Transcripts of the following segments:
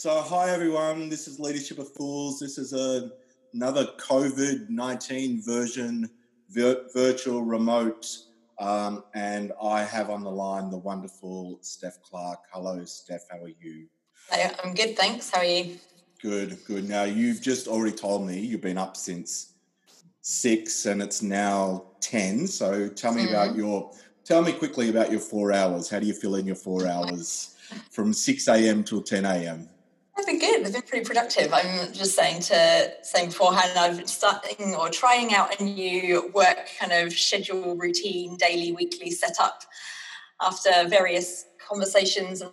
So, hi everyone. This is Leadership of Fools. This is a, another COVID 19 version, vir- virtual remote. Um, and I have on the line the wonderful Steph Clark. Hello, Steph. How are you? I'm good, thanks. How are you? Good, good. Now, you've just already told me you've been up since six and it's now 10. So, tell me mm. about your, tell me quickly about your four hours. How do you feel in your four hours from 6 a.m. till 10 a.m.? They've been good. They've been pretty productive. I'm just saying to saying beforehand, I've been starting or trying out a new work kind of schedule, routine, daily, weekly setup after various conversations and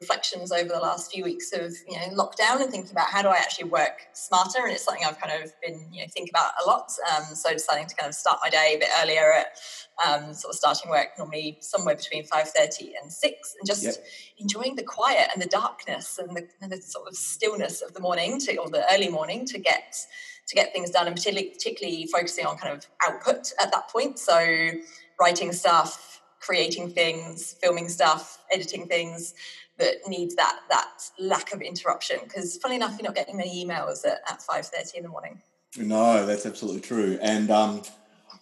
reflections over the last few weeks of you know lockdown and thinking about how do I actually work smarter and it's something I've kind of been you know think about a lot um, so deciding to kind of start my day a bit earlier at um, sort of starting work normally somewhere between 5.30 and 6 and just yep. enjoying the quiet and the darkness and the, and the, sort of stillness of the morning to, or the early morning to get to get things done and particularly, particularly focusing on kind of output at that point so writing stuff creating things, filming stuff, editing things that needs that that lack of interruption. Because funny enough, you're not getting many emails at, at five thirty in the morning. No, that's absolutely true. And um,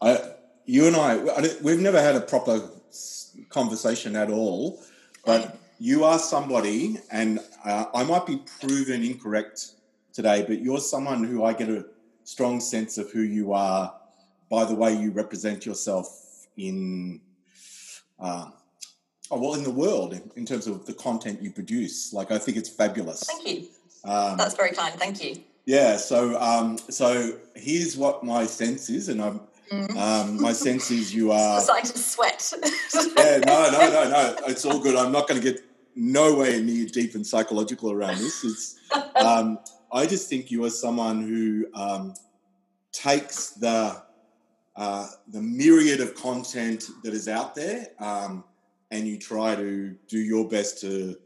I, you and I, we've never had a proper conversation at all. But you are somebody, and uh, I might be proven incorrect today, but you're someone who I get a strong sense of who you are by the way you represent yourself in uh, oh, well, in the world in, in, terms of the content you produce. Like, I think it's fabulous. Thank you. Um, That's very kind. Thank you. Yeah. So, um, so here's what my sense is, and I'm. Mm. Um, my sense is you are I'm starting to sweat. yeah, no, no, no, no. It's all good. I'm not going to get nowhere near deep and psychological around this. It's, um, I just think you are someone who um, takes the uh, the myriad of content that is out there, um, and you try to do your best to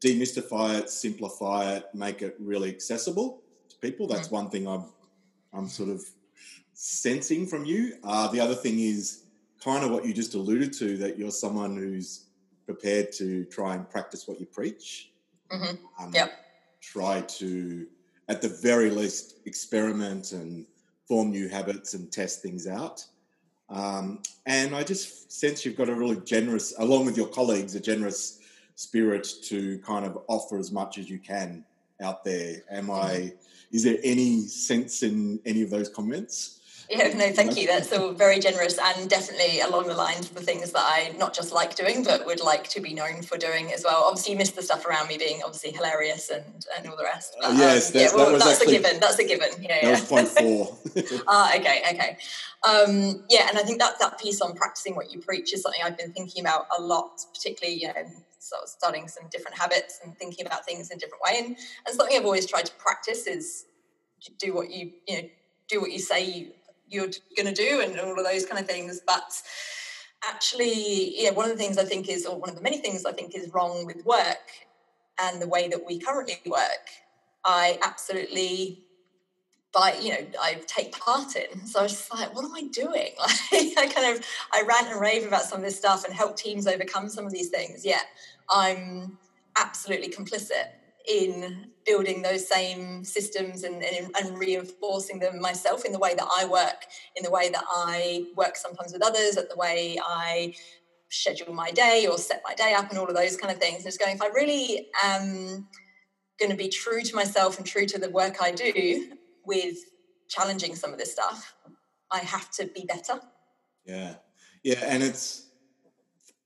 demystify it, simplify it, make it really accessible to people. That's mm. one thing I'm I'm sort of sensing from you. Uh, the other thing is kind of what you just alluded to that you're someone who's prepared to try and practice what you preach. Mm-hmm. Um, yep. Try to, at the very least, experiment and form new habits and test things out. Um, and I just sense you've got a really generous, along with your colleagues, a generous spirit to kind of offer as much as you can out there. Am I? Is there any sense in any of those comments? Yeah, no, thank you. That's all very generous and definitely along the lines of the things that I not just like doing, but would like to be known for doing as well. Obviously, you missed the stuff around me being obviously hilarious and, and all the rest. But, uh, yes, um, yeah, well, that that's actually, a given. That's a given. Yeah, yeah. that was point four. Ah, uh, okay, okay. Um, yeah, and I think that that piece on practicing what you preach is something I've been thinking about a lot, particularly you know, sort of starting some different habits and thinking about things in a different way. And, and something I've always tried to practice is do what you you know do what you say you you're going to do and all of those kind of things. But actually, one of the things I think is, or one of the many things I think is wrong with work and the way that we currently work, I absolutely by you know I take part in. So I was just like, what am I doing? Like I kind of I rant and rave about some of this stuff and help teams overcome some of these things. Yeah, I'm absolutely complicit in building those same systems and, and, and, reinforcing them myself in the way that I work, in the way that I work sometimes with others, at the way I schedule my day or set my day up and all of those kind of things. And just going, if I really am going to be true to myself and true to the work I do with challenging some of this stuff, I have to be better. Yeah. Yeah. And it's,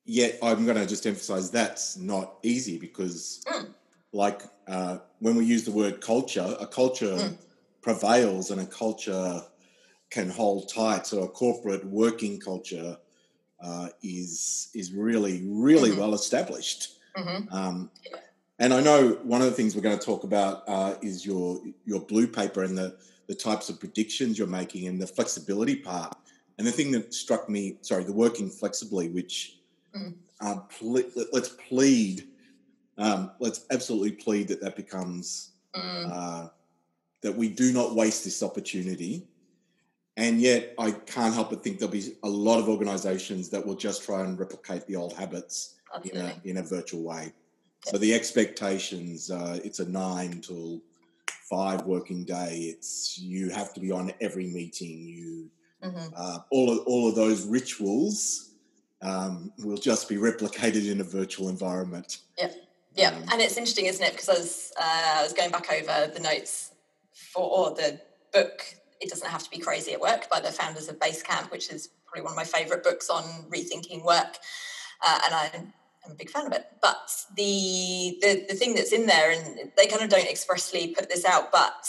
yet I'm going to just emphasize that's not easy because. Mm like uh, when we use the word culture, a culture mm. prevails and a culture can hold tight. So a corporate working culture uh, is is really really mm-hmm. well established. Mm-hmm. Um, and I know one of the things we're going to talk about uh, is your your blue paper and the the types of predictions you're making and the flexibility part. And the thing that struck me, sorry, the working flexibly, which mm. uh, ple- let's plead um, let's absolutely plead that that becomes mm. uh, that we do not waste this opportunity. And yet, I can't help but think there'll be a lot of organisations that will just try and replicate the old habits in a, in a virtual way. So the expectations, uh, it's a nine till five working day. It's you have to be on every meeting. You Mhm. uh, all of all of those rituals um, will just be replicated in a virtual environment. Yeah, Um, and it's interesting, isn't it? Because I was, uh, I was going back over the notes for or the book. It doesn't have to be crazy at work by the founders of Basecamp, which is probably one of my favourite books on rethinking work, uh, and I'm, I'm a big fan of it. But the, the the thing that's in there, and they kind of don't expressly put this out, but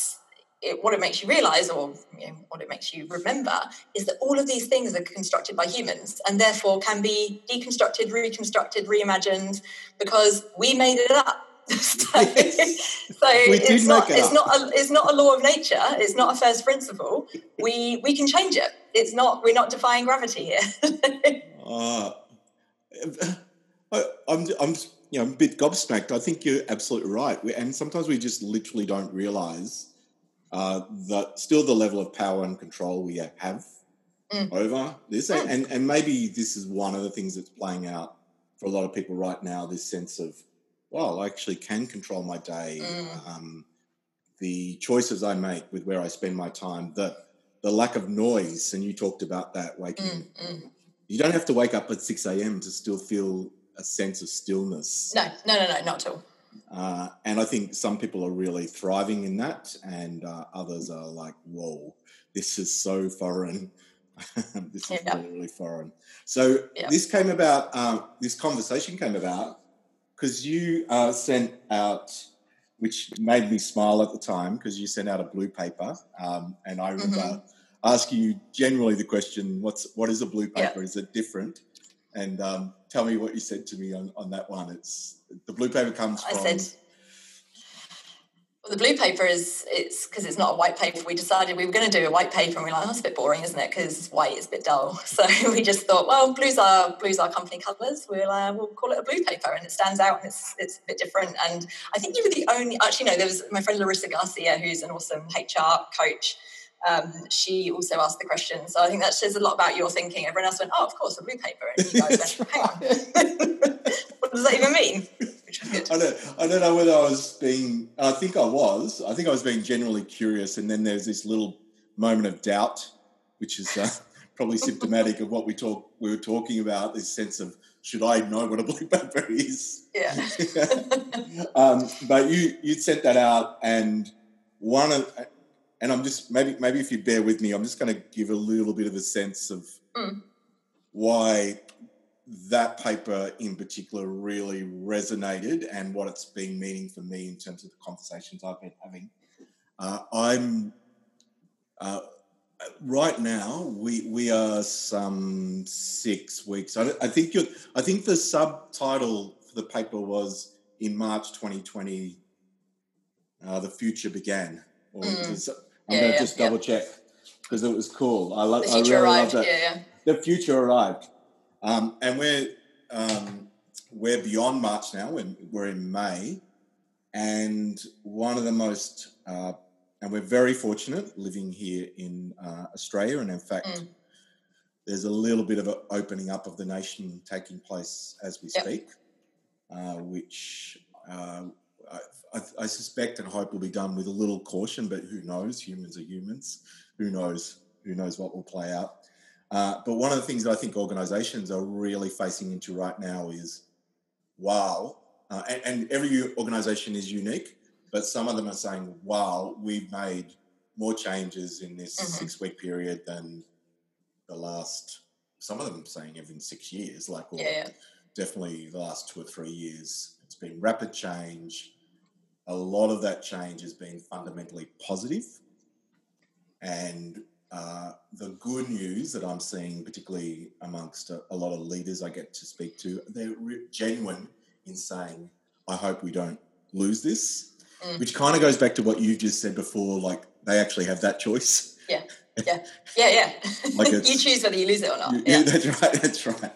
it, what it makes you realise, or you know, what it makes you remember, is that all of these things are constructed by humans, and therefore can be deconstructed, reconstructed, reimagined because we made it up. so so it's not, it it's, not a, it's not a law of nature. It's not a first principle. We we can change it. It's not we're not defying gravity here. Uh, I, I'm, I'm, you know, I'm a bit gobsmacked. I think you're absolutely right. We, and sometimes we just literally don't realize uh, that still the level of power and control we have Mm. over this. Mm. And, and maybe this is one of the things that's playing out for a lot of people right now this sense of, well, I actually can control my day. Mm. Um, the choices I make with where I spend my time, the, the lack of noise. And you talked about that waking Mm, mm. you don't have to wake up at 6 a.m. to still feel a sense of stillness. No, no, no, no, not at all. Uh, and I think some people are really thriving in that, and uh, others are like, whoa, this is so foreign. this is Yeah. really, really foreign. So Yeah. this came about, uh, this conversation came about because you uh, sent out, which made me smile at the time, because you sent out a blue paper. Um, and I remember Mm-hmm. asking you generally the question, what's what is a blue Yeah. paper? Is it different? And um, tell me what you said to me on, on that one. It's the blue paper comes I from said, well, the blue paper is it's because it's not a white paper. We decided we were going to do a white paper, and we are like, oh, that's a bit boring, isn't it? Because white is a bit dull. So we just thought, well, blues are blues are company colours. We'll uh, we'll call it a blue paper, and it stands out, and it's it's a bit different. And I think you were the only. Actually, no, there was my friend Larissa Garcia, who's an awesome HR coach. Um, she also asked the question, so I think that says a lot about your thinking. Everyone else went, "Oh, of course, a blue paper," and you guys went, "Hang on, what does that even mean?" I don't, I don't know whether I was being, I think I was. I think I was being generally curious. And then there's this little moment of doubt, which is uh, probably symptomatic of what we talk, we were talking about this sense of, should I know what a blue paper is? Yeah. um, but you, you sent that out and one of, and I'm just, maybe, maybe if you bear with me, I'm just going to give a little bit of a sense of Mm. why that paper in particular really resonated and what it's been meaning for me in terms of the conversations I've been having. Uh, I'm uh, right now. We we are some six weeks. I, I think you. I think the subtitle for the paper was in March 2020. Uh, the future began. Or Mm. It I'm Yeah, going to yeah, just double check because it was cool. I love. The I really arrived. love that Yeah, yeah. the future arrived, um, and we're um, we're beyond March now. We're, we're in May, and one of the most uh, and we're very fortunate living here in uh, Australia, and in fact. Mm. There's a little bit of an opening up of the nation taking place as we Yep. speak, uh, which uh, I, I, I suspect and hope will be done with a little caution, but who knows? Humans are humans. Who knows? Who knows what will play out? Uh, but one of the things that I think organizations are really facing into right now is wow. Uh, and, and every organization is unique, but some of them are saying, wow, we've made more changes in this Mhm. six week period than the last, some of them saying even six years, like, Yeah, yeah. definitely the last two or three years. It's been rapid change. A lot of that change has been fundamentally positive. And uh, the good news that I'm seeing, particularly amongst a, a lot of leaders I get to speak to, they're re- genuine in saying, I hope we don't lose this, Mm. which kind of goes back to what you just said before. Like they actually have that choice. Yeah, yeah. Yeah, yeah. like you choose whether you lose it or not. Yeah, Yeah. that's right. That's right.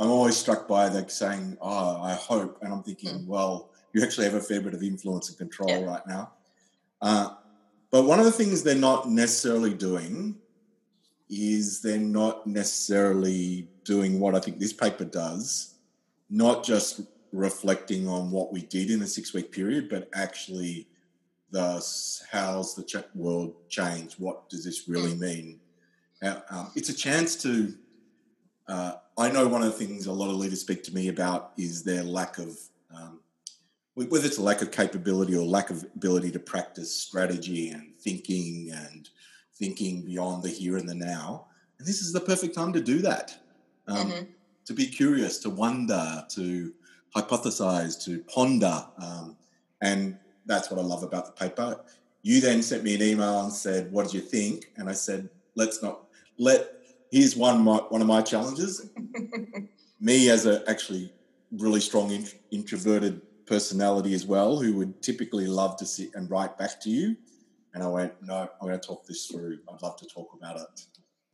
I'm always struck by like saying, "Oh, I hope," and I'm thinking, well, you actually have a fair bit of influence and control. Yeah. right now. Uh, but one of the things they're not necessarily doing is they're not necessarily doing what I think this paper does, not just reflecting on what we did in a six week period, but actually the how's the ch- world change? What does this really mm. mean? Uh, um, it's a chance to. Uh, I know one of the things a lot of leaders speak to me about is their lack of, um, whether it's a lack of capability or lack of ability to practice strategy and thinking and thinking beyond the here and the now. And this is the perfect time to do that. Um, mm-hmm. To be curious, to wonder, to hypothesize, to ponder. Um, and that's what I love about the paper. You then sent me an email and said, "What did you think?" And I said, "Let's not let." Here's one my, one of my challenges. me as a actually really strong int- introverted personality as well, who would typically love to sit and write back to you. And I went, no, I'm going to talk this through. I'd love to talk about it.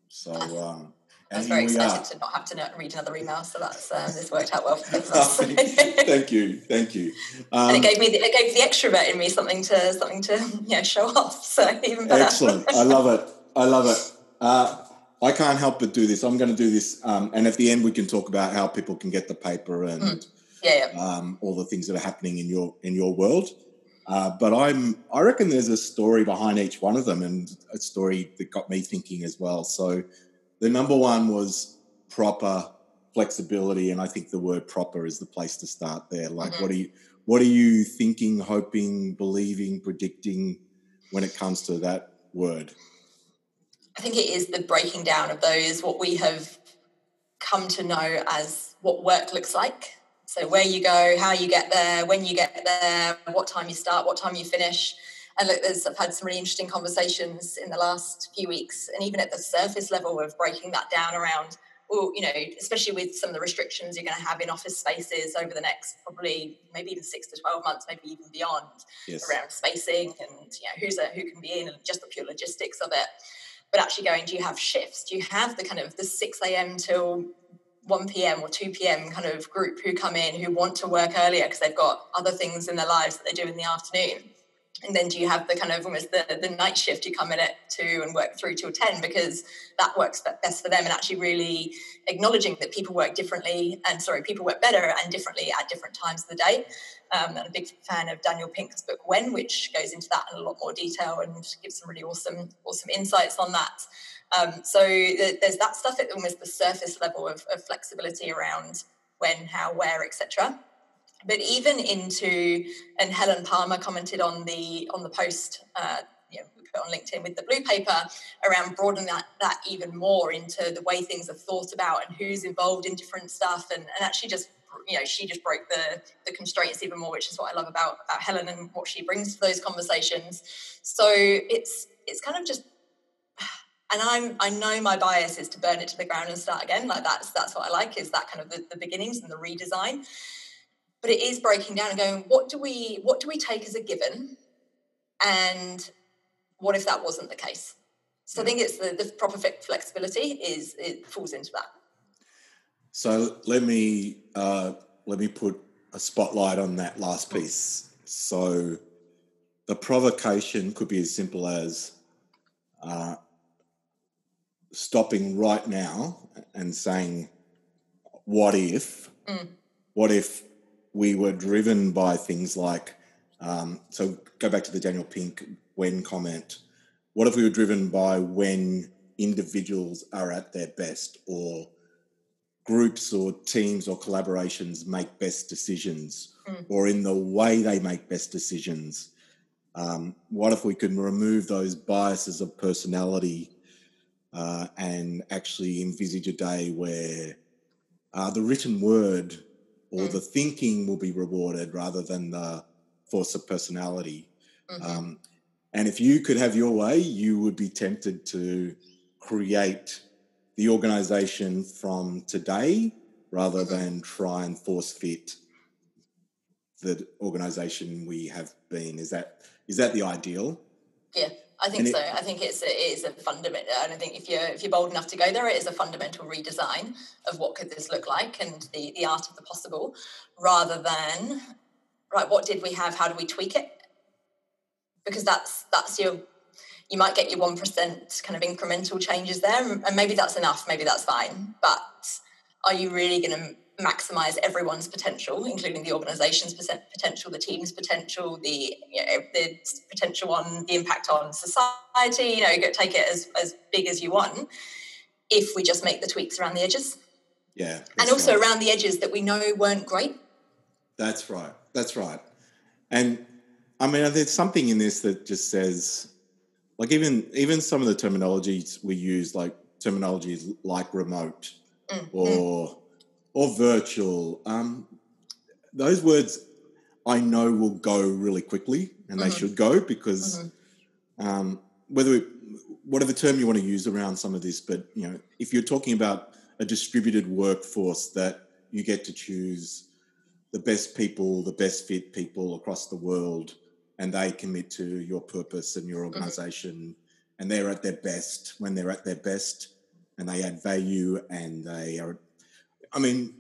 So, um, I was very excited to not have to read another email, so that's um, this worked out well for me. thank you, thank you. Um, and it um, gave me the, it gave the extrovert in me something to something to you know show off. So even better. Excellent, I love it. I love it. Uh, I can't help but do this. I'm going to do this, um, and at the end we can talk about how people can get the paper and mm. Yeah, yeah. Um, all the things that are happening in your in your world. Uh, but I'm I reckon there's a story behind each one of them, and a story that got me thinking as well. So the number one was proper flexibility, and I think the word proper is the place to start there. Like, mm-hmm. what are you what are you thinking, hoping, believing, predicting when it comes to that word? I think it is the breaking down of those what we have come to know as what work looks like. So where you go, how you get there, when you get there, what time you start, what time you finish. And look, there's, I've had some really interesting conversations in the last few weeks, and even at the surface level of breaking that down around, well, you know, especially with some of the restrictions you're going to have in office spaces over the next probably maybe even six to 12 months, maybe even beyond yes. around spacing and, you know, who's a, who can be in and just the pure logistics of it. But actually going, do you have shifts? Do you have the kind of the 6 a.m. till 1 p.m. or 2 p.m. kind of group who come in who want to work earlier because they've got other things in their lives that they do in the afternoon? and then do you have the kind of almost the, the night shift you come in at two and work through till 10 because that works best for them and actually really acknowledging that people work differently and sorry people work better and differently at different times of the day um, and a big fan of daniel pink's book when which goes into that in a lot more detail and gives some really awesome awesome insights on that um, so there's that stuff at almost the surface level of, of flexibility around when how where etc but even into and Helen Palmer commented on the on the post uh, you know, we put on LinkedIn with the blue paper around broadening that, that even more into the way things are thought about and who's involved in different stuff. And, and actually just you know she just broke the the constraints even more which is what I love about about Helen and what she brings to those conversations. So it's it's kind of just and I'm I know my bias is to burn it to the ground and start again. Like that's that's what I like is that kind of the, the beginnings and the redesign. But it is breaking down and going what do we what do we take as a given? And what if that wasn't the case? So i think it's the, the proper flexibility is it falls into that. So let me uh, let me put a spotlight on that last piece. So the provocation could be as simple as uh, stopping right now and saying what if mm. what if we were driven by things like, um, so go back to the Daniel Pink when comment. What if we were driven by when individuals are at their best or groups or teams or collaborations make best decisions mm. or in the way they make best decisions? Um, what if we could remove those biases of personality uh, and actually envisage a day where uh, the written word or mm. the thinking will be rewarded rather than the force of personality. Mm-hmm. Um, and if you could have your way, you would be tempted to create the organization from today rather mm-hmm. than try and force fit the organization we have been. Is that is that the ideal? Yeah. I think it, so. I think it's a, it is a fundamental, and I think if you're if you're bold enough to go there, it is a fundamental redesign of what could this look like and the the art of the possible, rather than right, what did we have? How do we tweak it? Because that's that's your you might get your one percent kind of incremental changes there, and maybe that's enough, maybe that's fine. But are you really going to maximize everyone's potential, including the organization's potential, the team's potential, the you know, the potential on the impact on society. You know, take it as as big as you want. If we just make the tweaks around the edges, yeah, and also right. around the edges that we know weren't great. That's right. That's right. And I mean, there's something in this that just says, like even even some of the terminologies we use, like terminologies like remote mm. or or virtual. Um, those words I know will go really quickly, and mm-hmm. they should go because mm-hmm. um, whether it, whatever term you want to use around some of this, but you know, if you're talking about a distributed workforce that you get to choose the best people, the best fit people across the world, and they commit to your purpose and your mm-hmm. organization, mm-hmm. and they're at their best when they're at their best, and they add value and they are I mean,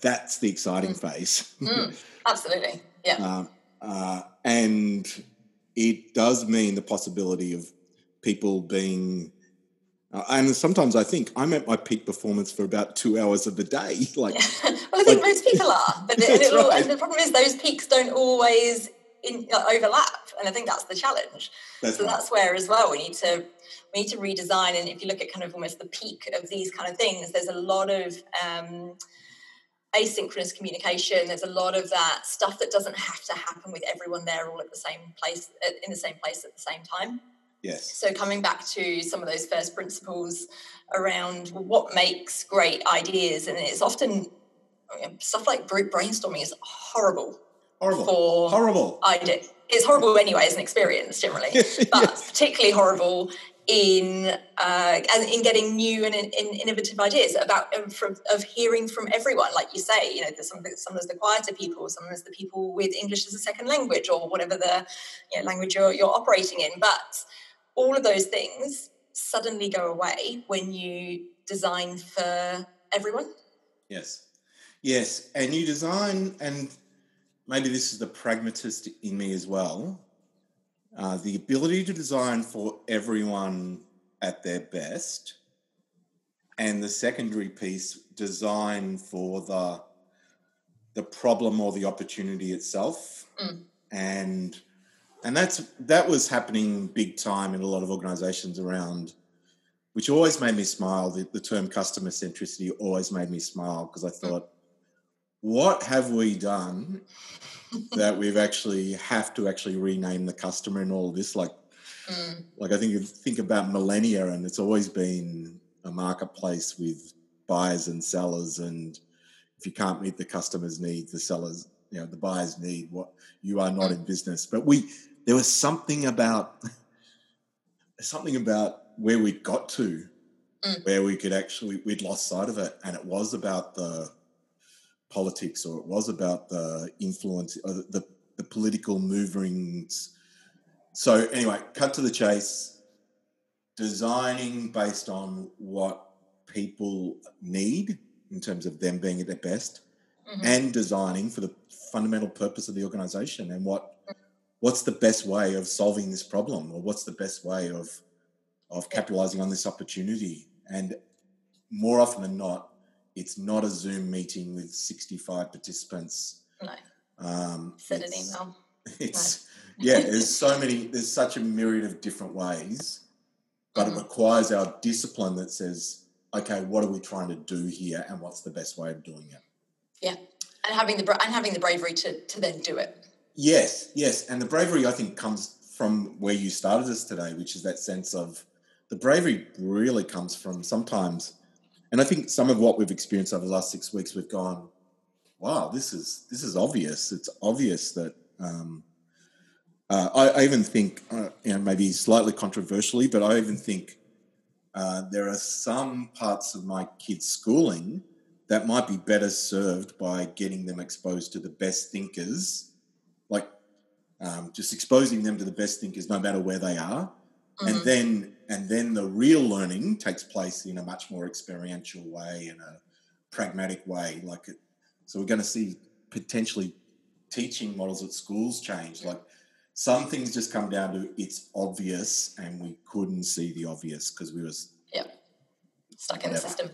that's the exciting mm. phase. Mm, absolutely. Yeah. Uh, uh, and it does mean the possibility of people being uh, and sometimes I think I'm at my peak performance for about two hours of the day. Like, well, I think like, most people are, but the, right. and the problem is those peaks don't always in, uh, overlap, and I think that's the challenge. That's so right. that's where, as well, we need to we need to redesign. And if you look at kind of almost the peak of these kind of things, there's a lot of um, asynchronous communication. There's a lot of that stuff that doesn't have to happen with everyone there all at the same place in the same place at the same time. Yes. So coming back to some of those first principles around what makes great ideas, and it's often stuff like group brainstorming is horrible. Horrible. For horrible. Idea. It's horrible anyway as an experience generally, but yes. particularly horrible in uh, in getting new and in, in innovative ideas about um, from, of hearing from everyone, like you say, you know, some sometimes the quieter people, sometimes the people with English as a second language or whatever the you know, language you're, you're operating in. But all of those things suddenly go away when you design for everyone. Yes, yes, and you design, and maybe this is the pragmatist in me as well uh, the ability to design for everyone at their best, and the secondary piece, design for the the problem or the opportunity itself, mm. and and that's that was happening big time in a lot of organisations around, which always made me smile. The, the term customer centricity always made me smile because I mm. thought, mm. What have we done that we've actually have to actually rename the customer and all this. Like, mm. like I think you think about millennia, and it's always been a marketplace with buyers and sellers, and if you can't meet the customer's needs, the sellers, you know, the buyers need what you are not mm. in business. But we, there was something about something about where we got to, mm. where we could actually we'd lost sight of it, and it was about the politics or it was about the influence or the, the political movements. So anyway, cut to the chase. Designing based on what people need in terms of them being at their best, mm-hmm. and designing for the fundamental purpose of the organization and what what's the best way of solving this problem or what's the best way of of capitalizing on this opportunity and more often than not it's not a Zoom meeting with 65 participants. No. Um, Send an email. It's no. yeah. There's so many. There's such a myriad of different ways, but mm-hmm. it requires our discipline that says, okay, what are we trying to do here, and what's the best way of doing it? Yeah, and having the and having the bravery to to then do it. Yes, yes, and the bravery I think comes from where you started us today, which is that sense of the bravery really comes from sometimes and I think some of what we've experienced over the last six weeks, we've gone, wow, this is this is obvious. It's obvious that um, uh, I, I, even think, uh, you know, maybe slightly controversially, but I even think uh, there are some parts of my kids' schooling that might be better served by getting them exposed to the best thinkers, like um, just exposing them to the best thinkers, no matter where they are, mm-hmm. and then and then the real learning takes place in a much more experiential way in a pragmatic way like it, so we're going to see potentially teaching models at schools change like some things just come down to it's obvious and we couldn't see the obvious because we were yeah stuck in the system.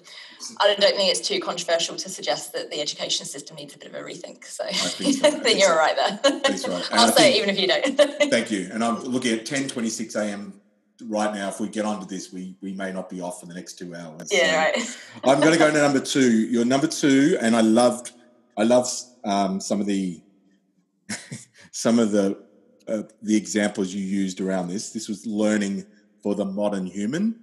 I don't think it's too controversial to suggest that the education system needs a bit of a rethink. So I think, so. I think, you're so. right there. That's right. And I'll I say think, it even if you don't. thank you. And I'm looking at 10:26 a.m. right now. If we get onto this, we we may not be off for the next two hours. Yeah, so right. I'm going to go to number two. You're number two, and I loved I love um, some of the some of the uh, the examples you used around this. This was learning for the modern human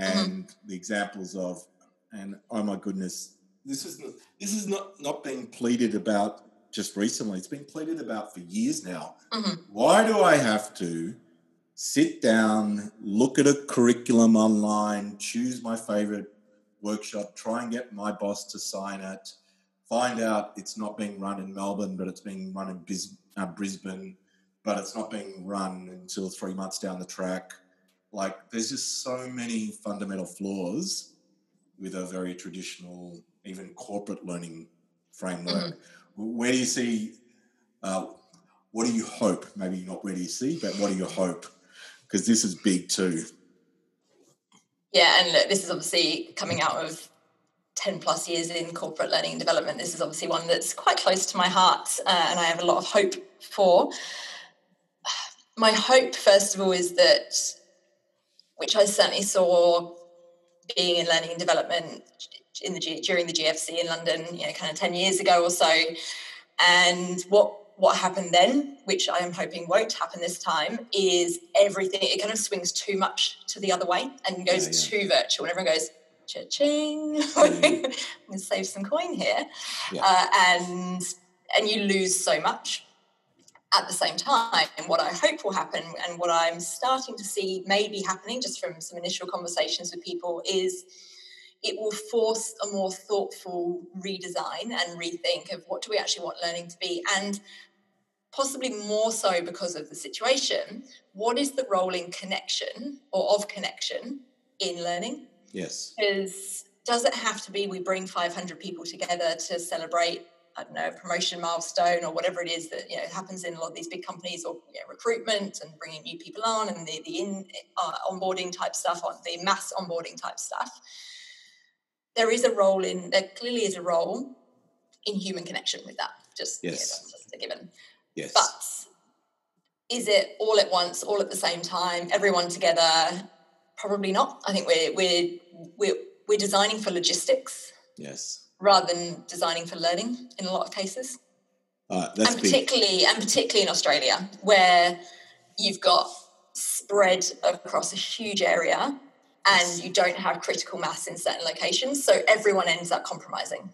Mm-hmm. and mm-hmm. the examples of and oh my goodness this is this is not not being pleaded about just recently it's been pleaded about for years now mm-hmm. why do i have to sit down look at a curriculum online choose my favorite workshop try and get my boss to sign it find out it's not being run in melbourne but it's being run in Bis- uh, brisbane but it's not being run until three months down the track like there's just so many fundamental flaws with a very traditional, even corporate learning framework. Mm-hmm. Where do you see? Uh, what do you hope? Maybe not where do you see, but what do you hope? Because this is big too. Yeah, and look, this is obviously coming out of 10 plus years in corporate learning and development. This is obviously one that's quite close to my heart uh, and I have a lot of hope for. My hope, first of all, is that which I certainly saw being in learning and development in the during the GFC in London, you know, kind of ten years ago or so. And what what happened then, which I am hoping won't happen this time, is everything. It kind of swings too much to the other way and goes yeah, yeah. too virtual. And everyone goes, cha-ching, mm. I'm going to save some coin here, yeah. uh, and and you lose so much at the same time. And what I hope will happen, and what I'm starting to see maybe happening just from some initial conversations with people, is it will force a more thoughtful redesign and rethink of what do we actually want learning to be. And possibly more so because of the situation, what is the role in connection or of connection in learning? Yes. Because does it have to be we bring 500 people together to celebrate I don't know, a promotion milestone or whatever it is that you know happens in a lot of these big companies or you know, recruitment and bringing new people on and the the in uh, onboarding type stuff, on the mass onboarding type stuff. There is a role in there clearly is a role in human connection with that. Just yes, you know, just a given. Yes, but is it all at once, all at the same time, everyone together? Probably not. I think we're we're we're we're designing for logistics. Yes rather than designing for learning in a lot of cases. Uh, and particularly big. and particularly in Australia, where you've got spread across a huge area and you don't have critical mass in certain locations, so everyone ends up compromising.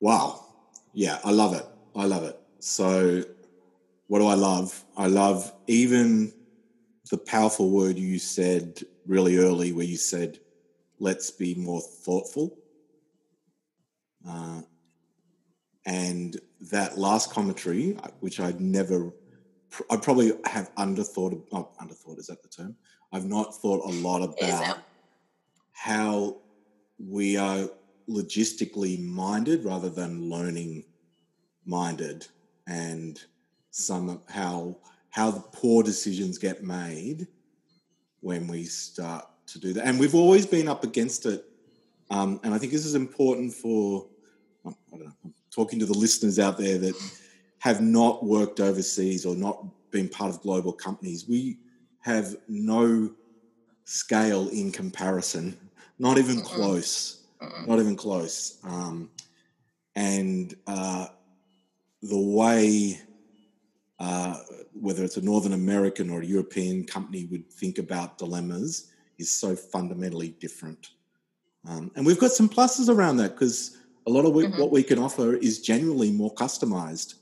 Wow. Yeah, I love it. I love it. So what do I love? I love even the powerful word you said really early where you said, let's be more thoughtful uh, and that last commentary, which I'd never, I probably have underthought, not underthought, is that the term? I've not thought a lot about how we are logistically minded rather than learning minded and some how how the poor decisions get made when we start to do that. And we've always been up against it. Um, and I think this is important for, I don't know, I'm talking to the listeners out there that have not worked overseas or not been part of global companies. We have no scale in comparison, not even close, not even close. Um, and uh, the way, uh, whether it's a Northern American or a European company would think about dilemmas, is so fundamentally different. Um, and we've got some pluses around that because a lot of we, mm-hmm. what we can offer is genuinely more customized.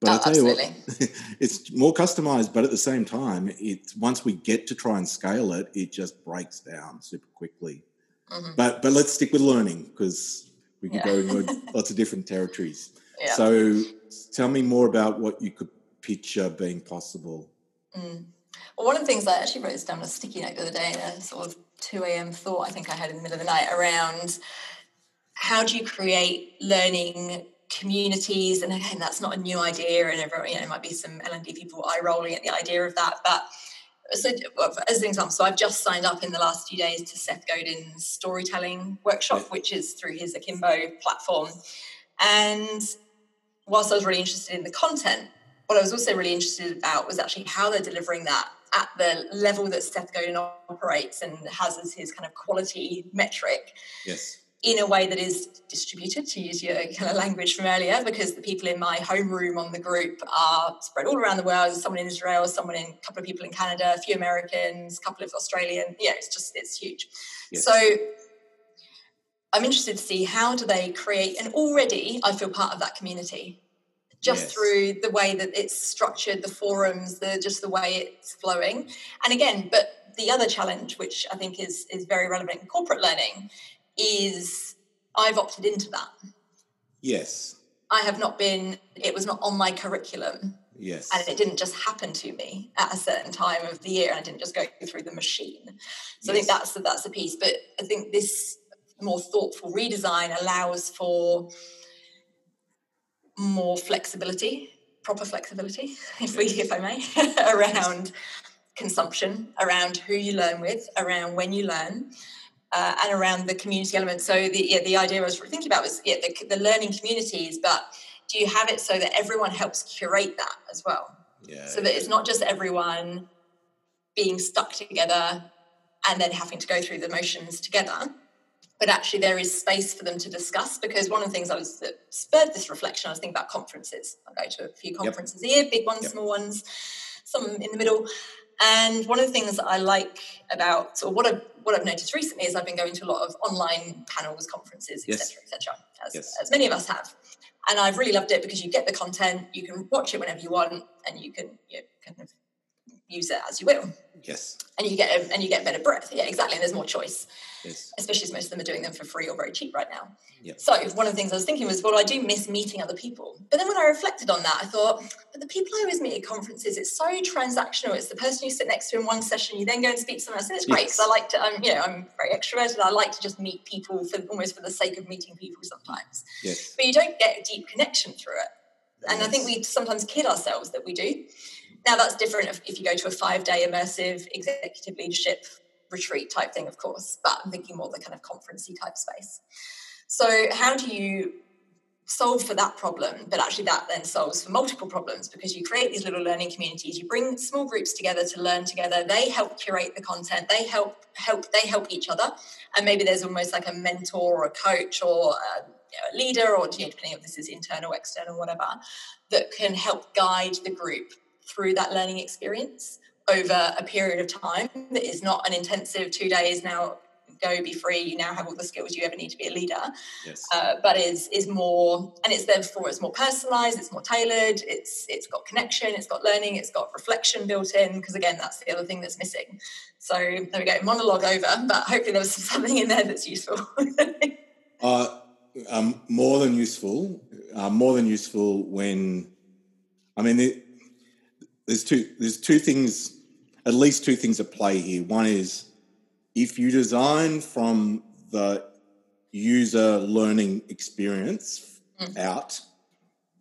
But oh, I tell absolutely. you what, it's more customized, but at the same time, it's once we get to try and scale it, it just breaks down super quickly. Mm-hmm. But but let's stick with learning because we could yeah. go in lots of different territories. Yeah. So tell me more about what you could picture being possible. Mm. Well, one of the things I actually wrote this down on a sticky note the other day, a sort of 2 a.m. thought I think I had in the middle of the night around how do you create learning communities and again that's not a new idea and everyone you know there might be some L&D people eye rolling at the idea of that but so as an example, so I've just signed up in the last few days to Seth Godin's storytelling workshop, which is through his Akimbo platform. And whilst I was really interested in the content, what I was also really interested about was actually how they're delivering that at the level that Seth Godin operates and has as his kind of quality metric. Yes in a way that is distributed, to use your kind of language from earlier, because the people in my homeroom on the group are spread all around the world. There's someone in Israel, someone in a couple of people in Canada, a few Americans, a couple of Australian. Yeah, it's just it's huge. Yes. So I'm interested to see how do they create, and already I feel part of that community just yes. through the way that it's structured, the forums, the just the way it's flowing. And again, but the other challenge, which I think is is very relevant in corporate learning, is I've opted into that. Yes. I have not been, it was not on my curriculum. Yes. And it didn't just happen to me at a certain time of the year. And I didn't just go through the machine. So yes. I think that's the, that's a piece. But I think this more thoughtful redesign allows for more flexibility, proper flexibility, if we if I may, around consumption, around who you learn with, around when you learn, uh, and around the community element. So the yeah, the idea I was thinking about was yeah, the, the learning communities, but do you have it so that everyone helps curate that as well? Yeah, so that it's not just everyone being stuck together and then having to go through the motions together, but actually there is space for them to discuss. Because one of the things I was that spurred this reflection, I was thinking about conferences. I go to a few conferences yep. a year, big ones, yep. small ones, some in the middle. And one of the things I like about, or what I've, what I've noticed recently is I've been going to a lot of online panels, conferences, etc., yes. etc., as, yes. as many of us have. And I've really loved it because you get the content, you can watch it whenever you want, and you can you know, kind of use it as you will. Yes. And you get a, and you get better breadth. Yeah, exactly. And there's more choice. Yes. Especially as most of them are doing them for free or very cheap right now. Yeah. So one of the things I was thinking was, well, I do miss meeting other people. But then when I reflected on that, I thought, but the people I always meet at conferences, it's so transactional. It's the person you sit next to in one session, you then go and speak to someone else. And it's great because yes. I like to, I'm, you know, I'm very extroverted. I like to just meet people for almost for the sake of meeting people sometimes. Yes. But you don't get a deep connection through it. And yes. I think we sometimes kid ourselves that we do. Now, that's different if, you go to a five day immersive executive leadership retreat type thing, of course, but I'm thinking more the kind of conferencey type space. So, how do you solve for that problem? But actually, that then solves for multiple problems because you create these little learning communities. You bring small groups together to learn together. They help curate the content. They help help they help each other, and maybe there's almost like a mentor or a coach or a, you know, a leader, or you know, depending if this is internal, external, whatever, that can help guide the group through that learning experience over a period of time that is not an intensive two days now go be free you now have all the skills you ever need to be a leader. Yes. uh, but is is more and it's therefore it's more personalized it's more tailored it's it's got connection it's got learning it's got reflection built in because again that's the other thing that's missing. So there we go monologue over but hopefully there was something in there that's useful. Uh, um, more than useful uh, more than useful when i mean it, there's two there's two things at least two things at play here one is if you design from the user learning experience mm. out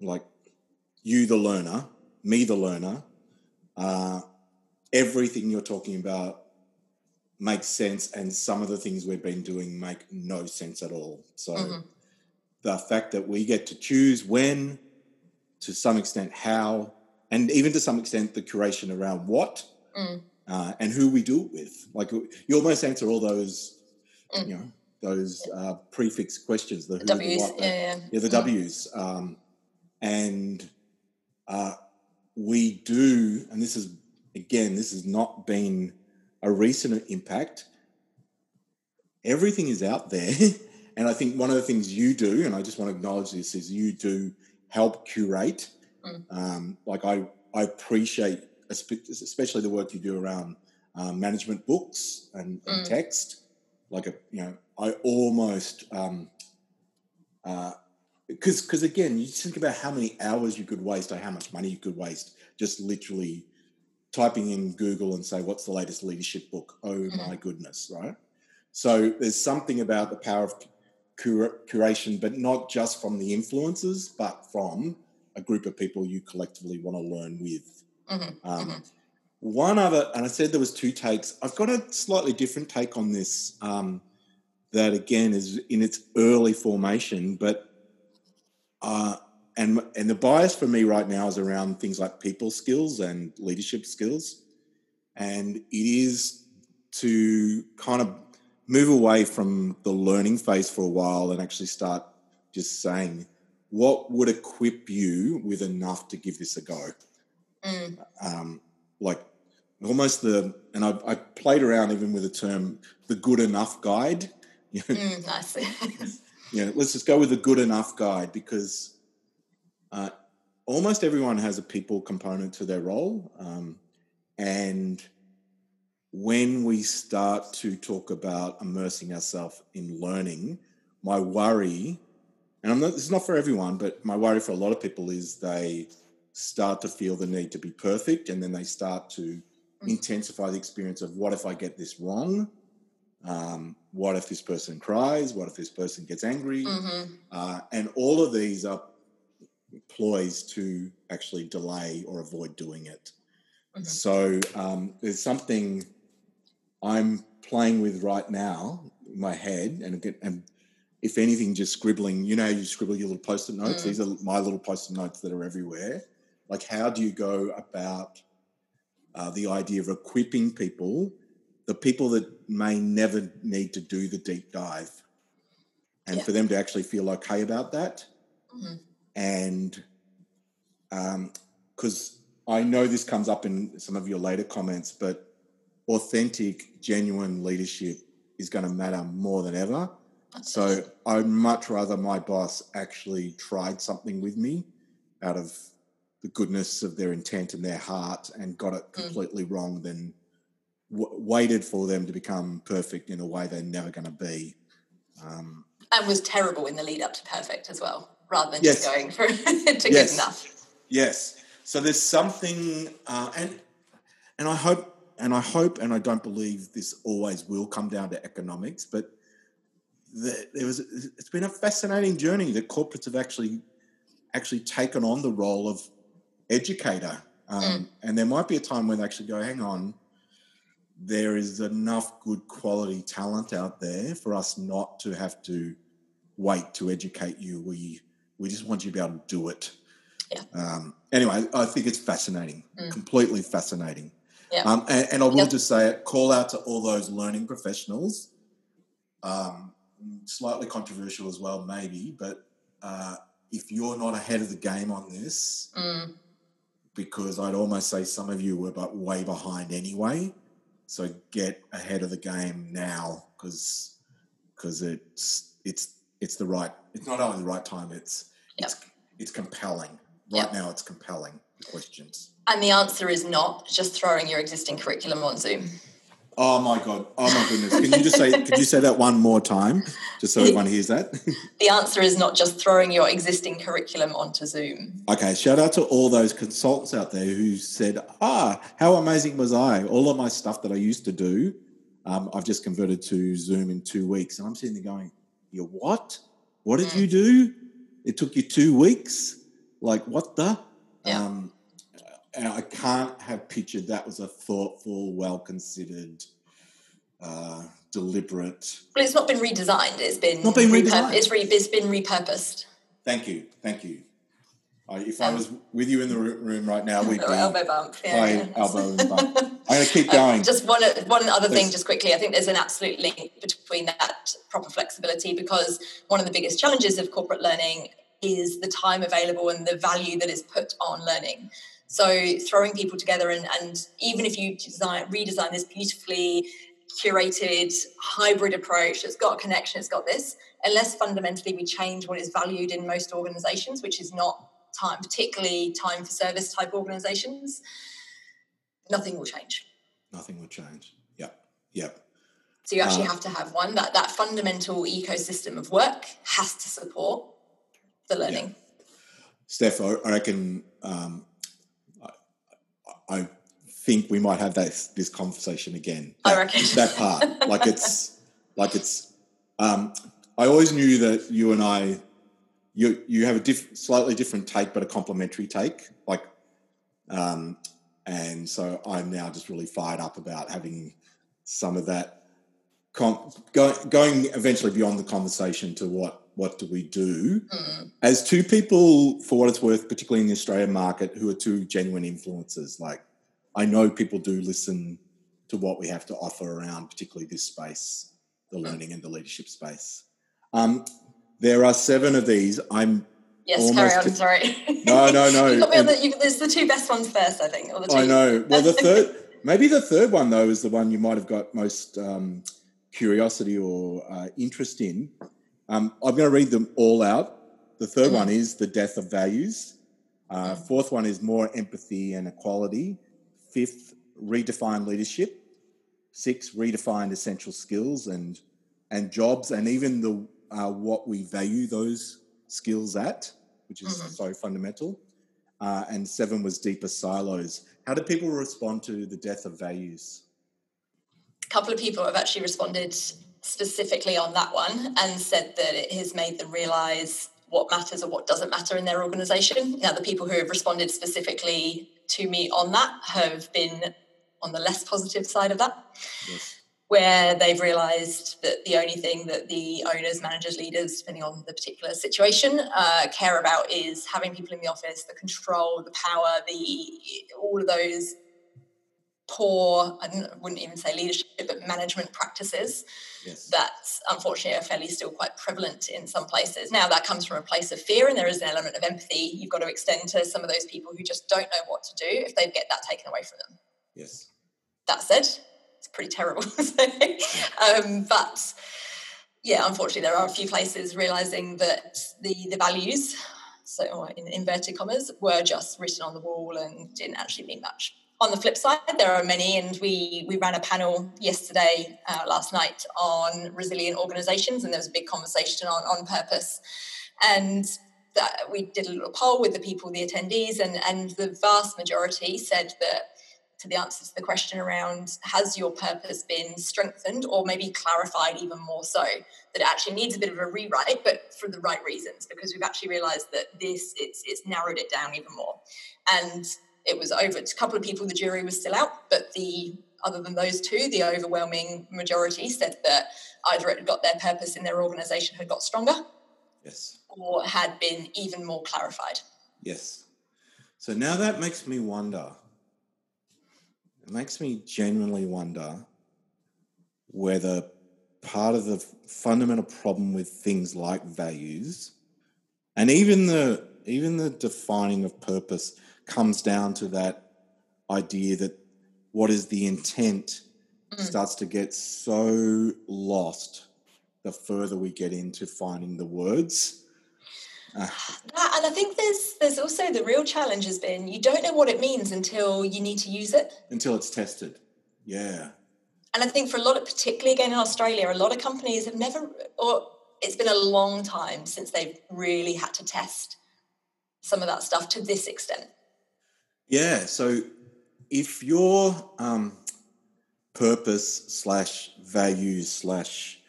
like you the learner me the learner uh, everything you're talking about makes sense and some of the things we've been doing make no sense at all so mm-hmm. the fact that we get to choose when to some extent how and even to some extent the curation around what mm. uh, and who we do it with. Like you almost answer all those, mm. you know, those uh, prefix questions. The, the W's, the what, yeah, yeah, yeah, the mm. W's, um, and uh, we do. And this is again, this has not been a recent impact. Everything is out there. And I think one of the things you do, and I just want to acknowledge this, is you do help curate Mm. Um, like I, I appreciate especially the work you do around um, management books and, and mm. text. Like a, you know, I almost um, uh, because because again, you think about how many hours you could waste or how much money you could waste just literally typing in Google and say, "What's the latest leadership book?" Oh mm. my goodness, right? So there's something about the power of cur- curation, but not just from the influences, but from a group of people you collectively want to learn with. Mm-hmm, um, mm-hmm. one other, and I said there was two takes. I've got a slightly different take on this. Um, that again is in its early formation, but uh, and and the bias for me right now is around things like people skills and leadership skills, and it is to kind of move away from the learning phase for a while and actually start just saying what would equip you with enough to give this a go. Mm. Um, like almost the and I, I, played around even with the term the good enough guide. mm, nice. yeah, let's just go with the good enough guide because uh, almost everyone has a people component to their role, um, and when we start to talk about immersing ourselves in learning, my worry, and I'm not, this is not for everyone, but my worry for a lot of people is they start to feel the need to be perfect, and then they start to mm-hmm. intensify the experience of what if I get this wrong? Um, what if this person cries? What if this person gets angry? Mm-hmm. Uh, and all of these are ploys to actually delay or avoid doing it. Mm-hmm. So um, there's something I'm playing with right now in my head, and and if anything, just scribbling. You know, you scribble your little post-it notes. Mm. These are my little post-it notes that are everywhere. Like, how do you go about uh, the idea of equipping people, the people that may never need to do the deep dive, and yeah. for them to actually feel okay about that, mm-hmm. and because um, I know this comes up in some of your later comments, but authentic, genuine leadership is going to matter more than ever. So I'd much rather my boss actually tried something with me out of the goodness of their intent and their heart and got it mm. completely mm. wrong than w- waited for them to become perfect in a way they're never going to be. Um, and was terrible in the lead up to perfect as well, rather than yes. just going for to yes. good enough. Yes. So there's something, uh, and and I hope and I hope and I don't believe this always will come down to economics, but the, there was it's been a fascinating journey that corporates have actually actually taken on the role of educator, um, mm. and there might be a time when they actually go, hang on, there is enough good quality talent out there for us not to have to wait to educate you. We we just want you to be able to do it. Yeah. Um, anyway, I think it's fascinating, mm. completely fascinating. Yeah. Um, and, and, I will yep. just say it, call out to all those learning professionals. Um, slightly controversial as well, maybe, but uh, if you're not ahead of the game on this, mm. because I'd almost say some of you were but way behind anyway. So get ahead of the game now because because it's it's it's the right it's not only the right time it's yep. it's it's compelling right yep. now it's compelling the questions and the answer is not just throwing your existing curriculum on Zoom. Oh my god! Oh my goodness! Can you just say? could you say that one more time, just so everyone hears that? the answer is not just throwing your existing curriculum onto Zoom. Okay, shout out to all those consultants out there who said, "Ah, how amazing was I? All of my stuff that I used to do, um, I've just converted to Zoom in two weeks." And I'm sitting there going, "You what? What did mm. you do? It took you two weeks? Like what the?" Yeah. Um, and I can't have pictured that was a thoughtful, well considered, uh, deliberate. Well, it's not been redesigned. It's been not been redesigned. It's, re- it's been repurposed. Thank you, thank you. Uh, if um, I was with you in the room right now, we'd be elbow bump. Yeah, elbow bump. I'm going to keep um, going. Um, just one one other thing, just quickly. I think there's an absolute link between that proper flexibility because one of the biggest challenges of corporate learning is the time available and the value that is put on learning. So throwing people together and, and even if you design redesign this beautifully curated hybrid approach, it's got a connection, it's got this, unless fundamentally we change what is valued in most organizations, which is not time, particularly time for service type organizations, nothing will change. Nothing will change. Yep. Yep. So you actually uh, have to have one that that fundamental ecosystem of work has to support the learning. Yeah. Steph, I reckon um, I think we might have that this conversation again. That, I reckon that part, like it's like it's. Um, I always knew that you and I, you you have a diff, slightly different take, but a complementary take. Like, um, and so I'm now just really fired up about having some of that com- go, going eventually beyond the conversation to what what do we do Mm. as two people for what it's worth particularly in the australian market who are two genuine influencers like i know people do listen to what we have to offer around particularly this space the learning and the leadership space um, there are seven of these i'm Yes, carry on. to- Sorry. No, no, no. you got me on the, you, there's the two best ones first, I think. Or the two I know. Well, the third, maybe the third one though is the one you might have got most um, curiosity or uh, interest in. Um, I'm going to read them all out. The third one is the death of values. Uh, fourth one is more empathy and equality. Fifth, redefine leadership. Six, redefine essential skills and and jobs, and even the uh, what we value those skills at, which is Mhm. so fundamental. Uh, and seven was deeper silos. How do people respond to the death of values? A couple of people have actually responded specifically on that one and said that it has made them realize what matters or what doesn't matter in their organization. Now, the people who have responded specifically to me on that have been on the less positive side of that, Yes. where they've realized that the only thing that the owners, managers, leaders, depending on the particular situation, uh, care about is having people in the office, the control, the power, the all of those poor, I wouldn't even say leadership, but management practices Yes. that unfortunately are fairly still quite prevalent in some places. Now, that comes from a place of fear, and there is an element of empathy you've got to extend to some of those people who just don't know what to do if they get that taken away from them. Yes. That said, it's pretty terrible. um, but yeah, unfortunately, there are a few places realizing that the, the values, so in inverted commas, were just written on the wall and didn't actually mean much. On the flip side, there are many, and we we ran a panel yesterday, uh, last night, on resilient organisations, and there was a big conversation on on purpose, and that we did a little poll with the people, the attendees, and and the vast majority said that to the answer to the question around has your purpose been strengthened or maybe clarified even more so? That it actually needs a bit of a rewrite but for the right reasons because we've actually realized that this it's it's narrowed it down even more. And it was over a couple of people the jury was still out but the other than those two the overwhelming majority said that either it had got their purpose in their organization had got stronger Yes. or had been even more clarified Yes. So now that makes me wonder. It makes me genuinely wonder whether part of the fundamental problem with things like values and even the even the defining of purpose comes down to that idea that what is the intent Mm. starts to get so lost the further we get into finding the words. Uh, That- and I think there's there's also the real challenge has been you don't know what it means until you need to use it. until it's tested. Yeah. And I think for a lot of, particularly again in Australia, a lot of companies have never, or it's been a long time since they've really had to test some of that stuff to this extent. Yeah. So if your um, purpose slash values slash,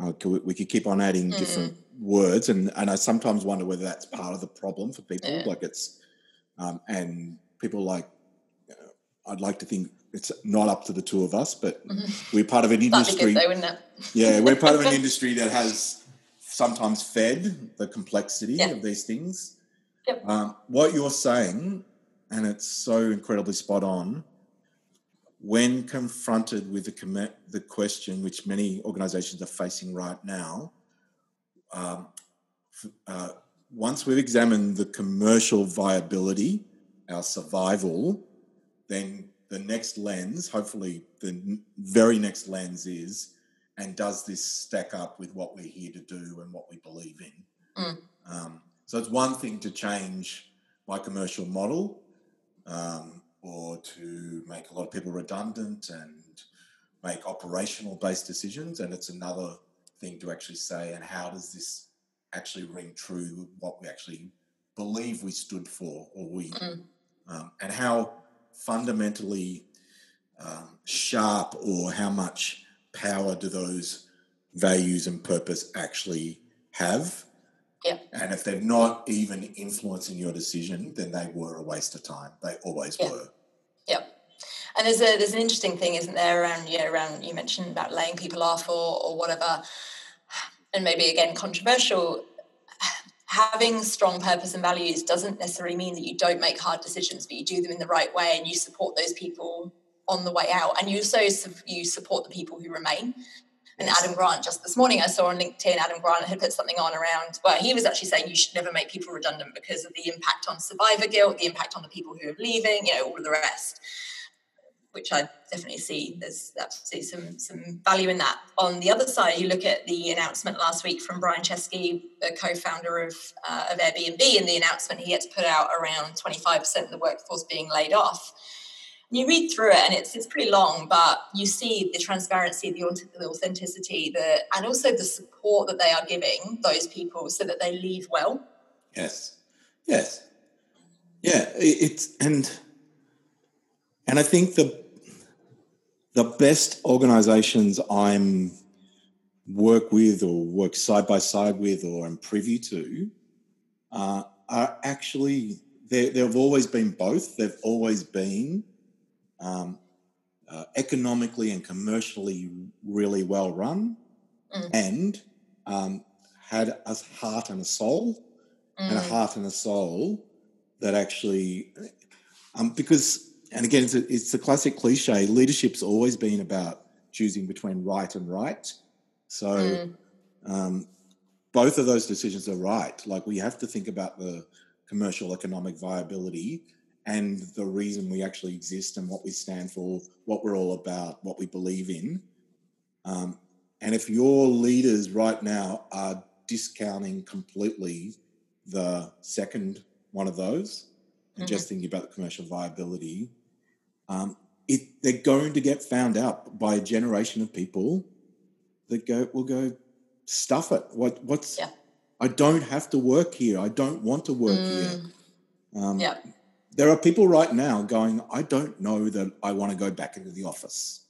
uh, we, could keep on adding Mm. different words, and and I sometimes wonder whether that's part of the problem for people. Yeah. Like it's, um, and people like, uh, I'd like to think it's not up to the two of us, but Mhm. we're part of an industry. good though, wouldn't yeah, we're part of an industry that has sometimes fed the complexity of these things. Yep. Um, what you're saying, and it's so incredibly spot on, when confronted with the, com- the question which many organizations are facing right now, um, uh, once we've examined the commercial viability, our survival, then the next lens, hopefully the very next lens is, and does this stack up with what we're here to do and what we believe in? Mm. Um, so it's one thing to change my commercial model um, or to make a lot of people redundant and make operational based decisions. And it's another thing to actually say, and how does this actually ring true with what we actually believe we stood for or we, Mm. um, and how fundamentally um, sharp or how much power do those values and purpose actually have? Yeah. And if they're not even influencing your decision, then they were a waste of time. They always Yeah. were. Yeah. And there's a there's an interesting thing, isn't there, around you know, around you mentioned about laying people off or or whatever, and maybe again controversial. Having strong purpose and values doesn't necessarily mean that you don't make hard decisions, but you do them in the right way and you support those people on the way out, and you also you support the people who remain. And Adam Grant, just this morning, I saw on LinkedIn, Adam Grant had put something on around, well, he was actually saying you should never make people redundant because of the impact on survivor guilt, the impact on the people who are leaving, you know, all of the rest, which I definitely see. There's absolutely some, some value in that. On the other side, you look at the announcement last week from Brian Chesky, the co founder of, uh, of Airbnb, and the announcement he had to put out around 25% of the workforce being laid off you read through it and it's it's pretty long, but you see the transparency, the, the authenticity, the and also the support that they are giving those people so that they leave well. Yes, yes, yeah. It's and and I think the the best organisations I'm work with or work side by side with or am privy to uh, are actually they've always been both. They've always been um, uh, economically and commercially really well run, mm. and um, had a heart and a soul, mm. and a mm. heart and a soul that actually, um, because, and again, it's a, it's a classic cliche. Leadership's always been about choosing between right and right. So. Mm. Um, both of those decisions are right. Like we have to think about the commercial economic viability and the reason we actually exist and what we stand for, what we're all about, what we believe in. Um, and if your leaders right now are discounting completely the second one of those and mm-hmm. just thinking about the commercial viability, um, it, they're going to get found out by a generation of people that go will go stuff it. What what's yeah. I don't have to work here. I don't want to work mm. here. Um, yeah there are people right now going, I don't know that I want to go back into the office.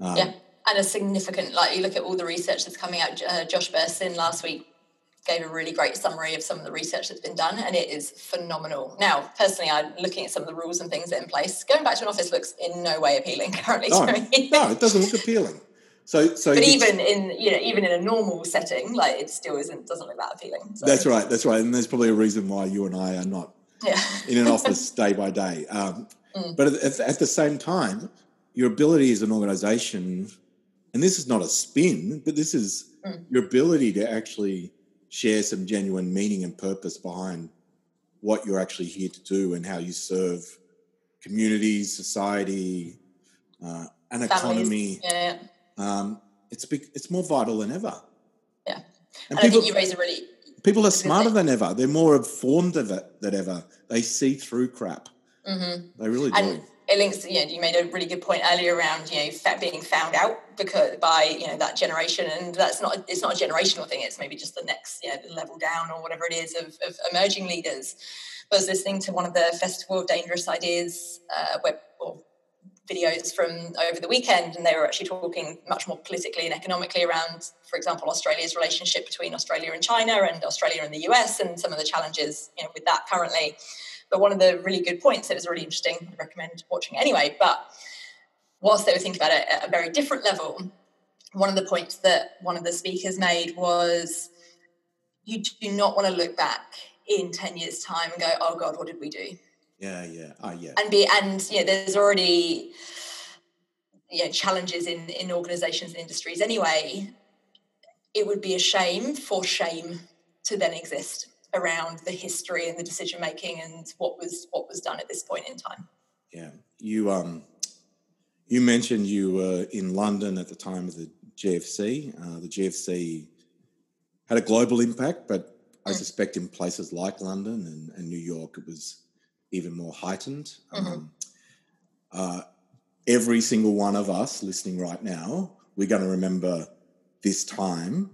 Um, yeah, and a significant, like you look at all the research that's coming out. Uh, Josh Bersin last week gave a really great summary of some of the research that's been done, and it is phenomenal. Now, personally, I'm looking at some of the rules and things that are in place. Going back to an office looks in no way appealing currently. No, no it doesn't look appealing. So, so but even in you know even in a normal setting, like it still isn't doesn't look that appealing. So. That's right. That's right. And there's probably a reason why you and I are not yeah. in an office day by day. Um, mm. But at, at, the same time, your ability as an organization, and this is not a spin, but this is mm. your ability to actually share some genuine meaning and purpose behind what you're actually here to do and how you serve communities, society, uh, an Families. economy. Yeah. Um, it's big, it's more vital than ever. Yeah. And, and people, I think you raise a really People are smarter than ever. They're more informed of it than ever. They see through crap. Mm-hmm. They really and do. It links. You, know, you made a really good point earlier around you know being found out because by you know that generation, and that's not it's not a generational thing. It's maybe just the next you know, level down or whatever it is of, of emerging leaders. I was listening to one of the Festival of Dangerous Ideas uh, web videos from over the weekend, and they were actually talking much more politically and economically around, for example, Australia's relationship between Australia and China and Australia and the US, and some of the challenges you know, with that currently. But one of the really good points that was really interesting, I recommend watching anyway. But whilst they were thinking about it at a very different level, one of the points that one of the speakers made was you do not want to look back in 10 years' time and go, oh God, what did we do? Yeah, yeah, oh, yeah. And be and yeah, there's already you know, challenges in in organisations and industries anyway. It would be a shame for shame to then exist around the history and the decision making and what was what was done at this point in time. Yeah, you um, you mentioned you were in London at the time of the GFC. Uh, the GFC had a global impact, but I mm. suspect in places like London and, and New York, it was even more heightened. Mm-hmm. Um, uh, every single one of us listening right now, we're going to remember this time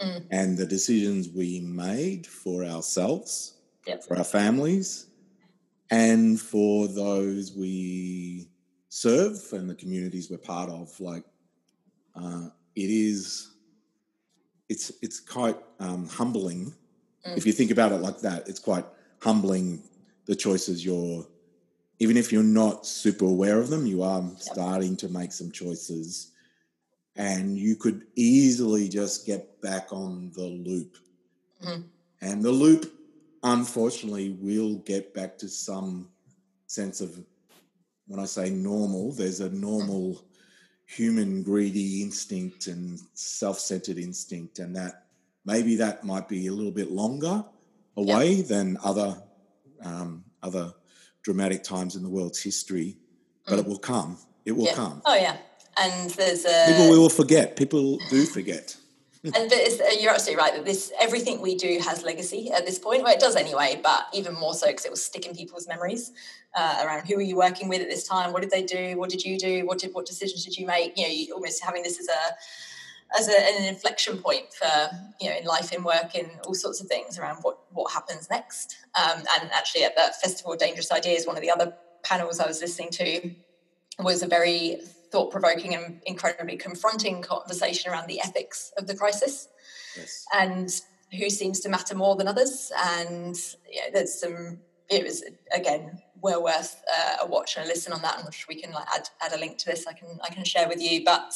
mm. and the decisions we made for ourselves, yep. for our families, and for those we serve and the communities we're part of. Like, uh, it is, it's it's quite um, humbling. Mm. If you think about it like that, it's quite humbling the choices you're even if you're not super aware of them, you are yep. starting to make some choices. And you could easily just get back on the loop. Mm-hmm. And the loop, unfortunately, will get back to some sense of when I say normal, there's a normal human greedy instinct and self-centered instinct, and that maybe that might be a little bit longer away yep. than other um, other dramatic times in the world's history, but mm. it will come. It will yeah. come. Oh yeah, and there's a people will forget. People do forget. and uh, you're absolutely right that this everything we do has legacy at this point. Well, it does anyway, but even more so because it will stick in people's memories uh, around who were you working with at this time, what did they do, what did you do, what did what decisions did you make? You know, you almost having this as a as a, an inflection point for you know in life, in work, in all sorts of things around what what happens next. Um, and actually, at that festival, Dangerous Ideas, one of the other panels I was listening to was a very thought provoking and incredibly confronting conversation around the ethics of the crisis yes. and who seems to matter more than others. And yeah, there's some, it was again well worth uh, a watch and a listen on that. And we can like add, add a link to this. I can I can share with you, but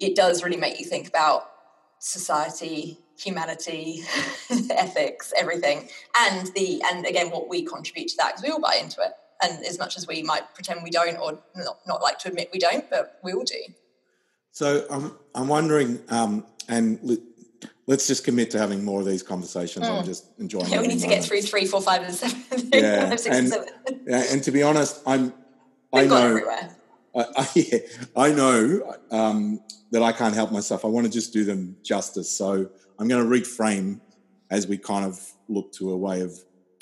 it does really make you think about society, humanity, ethics, everything, and the and again what we contribute to that because we all buy into it. And as much as we might pretend we don't or not, not like to admit we don't but we all do. So i'm, I'm wondering um, and let's just commit to having more of these conversations. Mm. i'm just enjoying yeah we need to get through three four five and seven yeah, five, six, and, and, seven. yeah, and to be honest i'm i know I, I, I know um, that I can't help myself. I want to just do them justice. So I'm going to reframe as we kind of look to a way of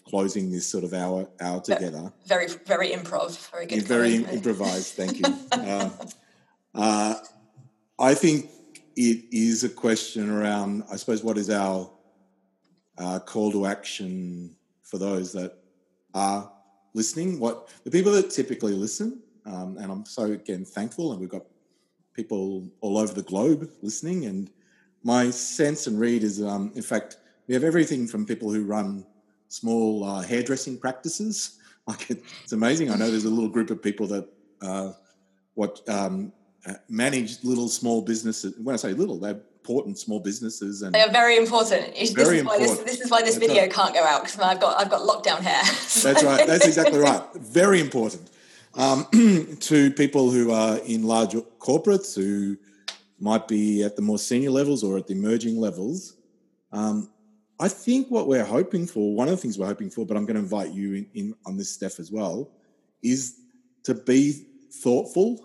closing this sort of hour hour together. Very very improv. Very good. very improvised. Thank you. uh, uh, I think it is a question around. I suppose what is our uh, call to action for those that are listening? What the people that typically listen, um, and I'm so again thankful, and we've got people all over the globe listening. And my sense and read is, um, in fact, we have everything from people who run small uh, hairdressing practices. Like it's amazing. I know there's a little group of people that uh, what um, manage little small businesses. When I say little, they're important small businesses, and they are very important. This very is important. This, this, is why this That's video right. can't go out because I've got I've got lockdown hair. So. That's right. That's exactly right. Very important um, to people who are in large corporates who might be at the more senior levels or at the emerging levels. Um, I think what we're hoping for, one of the things we're hoping for, but I'm going to invite you in, in on this, Steph, as well, is to be thoughtful,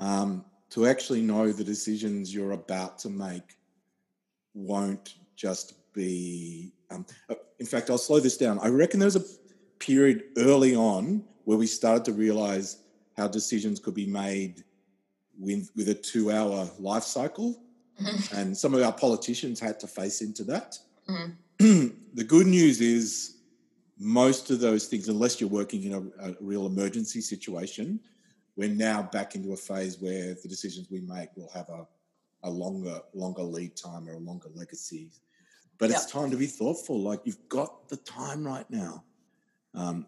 um, to actually know the decisions you're about to make won't just be. Um, uh, in fact, I'll slow this down. I reckon there was a period early on where we started to realize how decisions could be made with, with a two hour life cycle. Mm-hmm. And some of our politicians had to face into that. Mm. the good news is most of those things, unless you're working in a, a, real emergency situation, we're now back into a phase where the decisions we make will have a, a longer longer lead time or a longer legacy. But yep. it's time to be thoughtful. Like you've got the time right now. Um,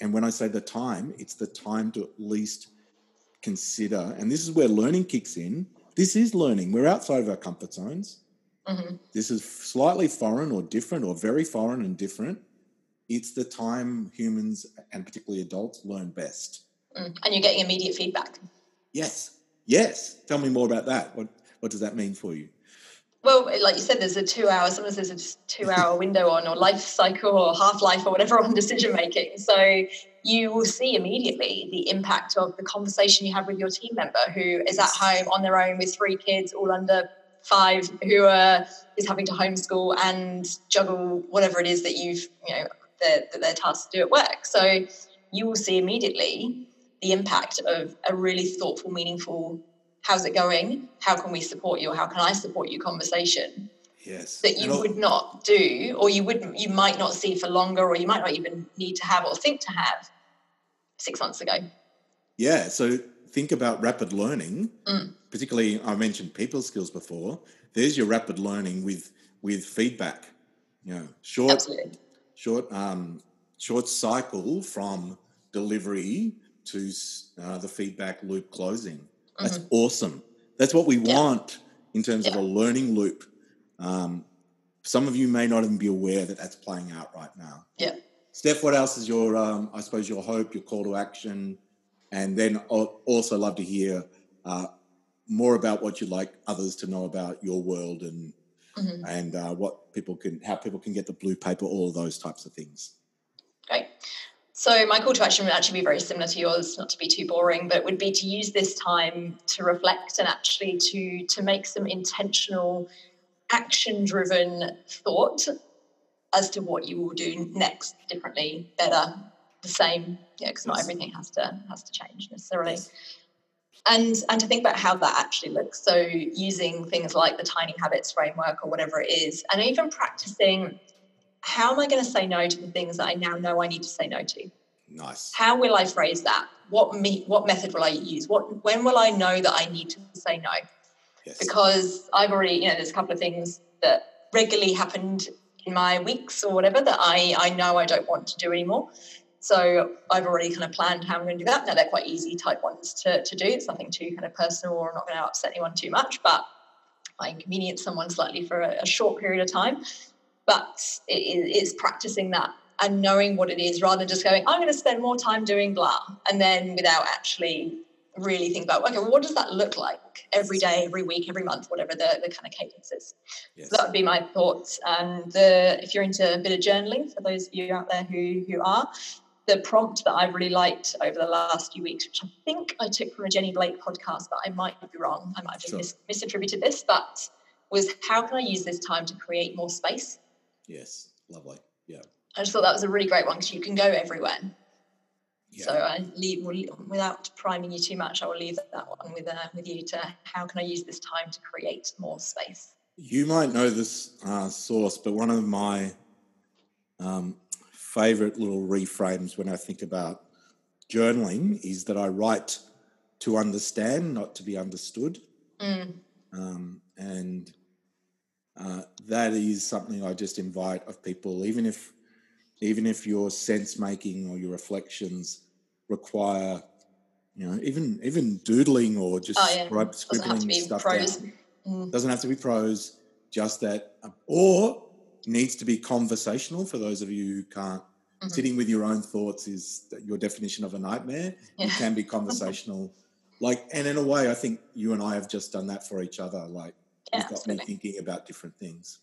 and when I say the time, it's the time to at least consider. And this is where learning kicks in. This is learning. We're outside of our comfort zones. Mm-hmm. This is slightly foreign or different or very foreign and different. It's the time humans and particularly adults learn best. Mm. And you're getting immediate feedback. Yes. Yes. Tell me more about that. What what does that mean for you? Well, like you said, there's a two hour, sometimes there's a two hour window on, or life cycle, or half life, or whatever on decision making. So you will see immediately the impact of the conversation you have with your team member who is at home on their own with three kids, all under five who are is having to homeschool and juggle whatever it is that you've you know that they're tasked to do at work. So you will see immediately the impact of a really thoughtful, meaningful, how's it going? How can we support you? Or how can I support you conversation? Yes. That you would not do, or you wouldn't you might not see for longer, or you might not even need to have or think to have six months ago. Yeah. So think about rapid learning, mm. particularly I mentioned people skills before. There's your rapid learning with with feedback. You know, short, Absolutely. short, um, short cycle from delivery to uh, the feedback loop closing. That's mm-hmm. awesome. That's what we yeah. want in terms yeah. of a learning loop. Um, some of you may not even be aware that that's playing out right now. Yeah. Steph, what else is your, um, I suppose, your hope, your call to action? And then also love to hear uh, more about what you'd like others to know about your world and mm-hmm. and uh, what people can, how people can get the blue paper, all of those types of things. Great. So my call to action would actually be very similar to yours, not to be too boring, but it would be to use this time to reflect and actually to to make some intentional, action-driven thought as to what you will do next, differently, better, the same. Yeah, because not everything has to has to change necessarily. And and to think about how that actually looks. So using things like the tiny habits framework or whatever it is, and even practicing how am I going to say no to the things that I now know I need to say no to? Nice. How will I phrase that? What me what method will I use? What when will I know that I need to say no? Yes. Because I've already, you know, there's a couple of things that regularly happened in my weeks or whatever that I, I know I don't want to do anymore. So I've already kind of planned how I'm going to do that. Now they're quite easy type ones to, to do. It's nothing too kind of personal or not going to upset anyone too much, but I inconvenience someone slightly for a, a short period of time but it is practicing that and knowing what it is rather than just going, I'm going to spend more time doing blah, and then without actually really think about, okay, well, what does that look like every day, every week, every month, whatever the, the kind of cadence is. Yes. So that would be my thoughts. And the, if you're into a bit of journaling, for those of you out there who, who are, the prompt that I've really liked over the last few weeks, which I think I took from a Jenny Blake podcast, but I might be wrong. I might have sure. mis- misattributed this, but was how can I use this time to create more space? Yes, lovely. Yeah. I just thought that was a really great one because you can go everywhere. Yeah. So I leave without priming you too much. I will leave that one with uh, with you to how can I use this time to create more space. You might know this uh, source, but one of my um, favorite little reframes when I think about journaling is that I write to understand, not to be understood. Mm. Um, and uh, that is something I just invite of people, even if even if your sense making or your reflections require, you know, even even doodling or just oh, yeah. scribbling stuff prose. down. Mm. Doesn't have to be prose. Just that, or needs to be conversational for those of you who can't. Mm-hmm. Sitting with your own thoughts is your definition of a nightmare. Yeah. It can be conversational. like, and in a way, I think you and I have just done that for each other. Like, yeah, you've got me thinking about different things.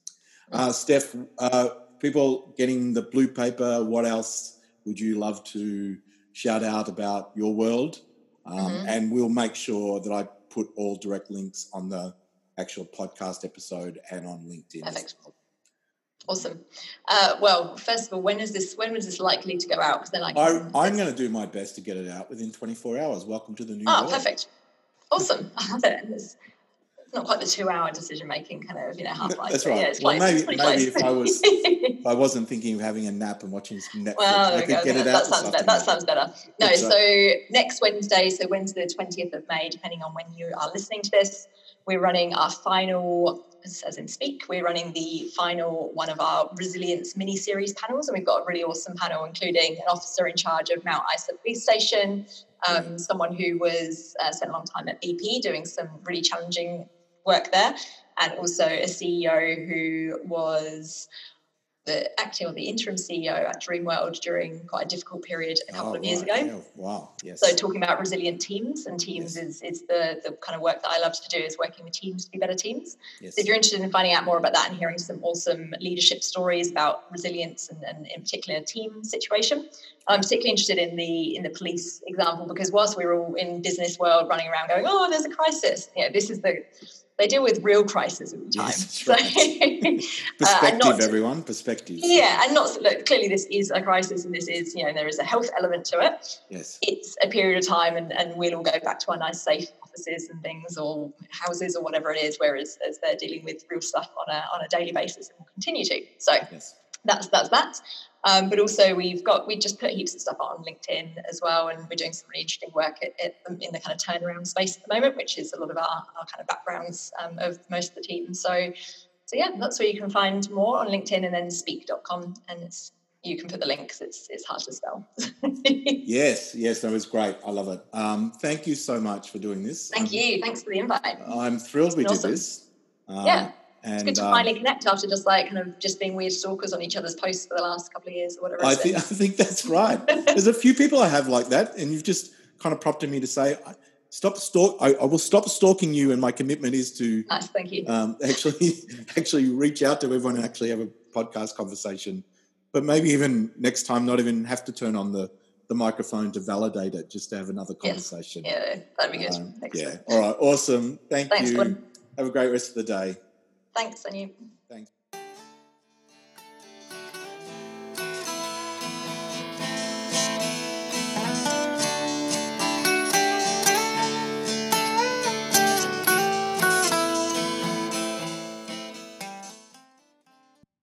Uh, Steph, uh, people getting the blue paper, what else would you love to shout out about your world? Um, mm-hmm. And we'll make sure that I put all direct links on the actual podcast episode and on LinkedIn. Perfect. Well. Awesome. Uh, well, first of all, when is this? When was this likely to go out? Because then I, can, I am going to do my best to get it out within 24 hours. Welcome to the new. Oh, perfect. Awesome. I love it not quite the two-hour decision making kind of you know half life. That's right. Yeah, well, maybe maybe if I was if I wasn't thinking of having a nap and watching some Netflix, well, I could get it that, out. Sounds better. That sounds better. No, so next Wednesday, so Wednesday the twentieth of May, depending on when you are listening to this, we're running our final. As in speak, we're running the final one of our resilience mini series panels, and we've got a really awesome panel, including an officer in charge of Mount Isa Police Station, um, someone who was uh, spent a long time at BP doing some really challenging work there, and also a CEO who was the acting or the interim CEO at Dreamworld during quite a difficult period a couple oh, of years ago. Yeah. Wow. Yes. So talking about resilient teams and teams yes. is, is the, the kind of work that I love to do is working with teams to be better teams. Yes. So if you're interested in finding out more about that and hearing some awesome leadership stories about resilience and, and in particular team situation, I'm particularly interested in the in the police example because whilst we were all in business world running around going, oh, there's a crisis, you know, this is the they deal with real crises all the time. Yes, so, perspective, uh, everyone, perspective. Yeah, and not look. Clearly, this is a crisis, and this is you know there is a health element to it. Yes, it's a period of time, and, and we'll all go back to our nice safe offices and things, or houses, or whatever it is. Whereas as they're dealing with real stuff on a on a daily basis, and will continue to. So yes. That's that's that. Um, but also we've got we just put heaps of stuff on LinkedIn as well, and we're doing some really interesting work at, at, in the kind of turnaround space at the moment, which is a lot of our, our kind of backgrounds um, of most of the team. So, so yeah, that's where you can find more on LinkedIn and then speak.com, and it's you can put the link because it's it's hard to spell. yes, yes, that was great. I love it. Um, thank you so much for doing this. Thank I'm, you. Thanks for the invite. I'm thrilled we awesome. did this. Um, yeah. And, it's good to um, finally connect after just like kind of just being weird stalkers on each other's posts for the last couple of years or whatever. I think I think that's right. There's a few people I have like that, and you've just kind of prompted me to say, stop stalk. I, I will stop stalking you, and my commitment is to nice. Thank you. Um, actually, actually reach out to everyone and actually have a podcast conversation. But maybe even next time, not even have to turn on the the microphone to validate it, just to have another conversation. Yes. Yeah, that'd be good. Um, yeah. All right. Awesome. Thank Thanks, you. Gordon. Have a great rest of the day. Thanks, and you. Thanks.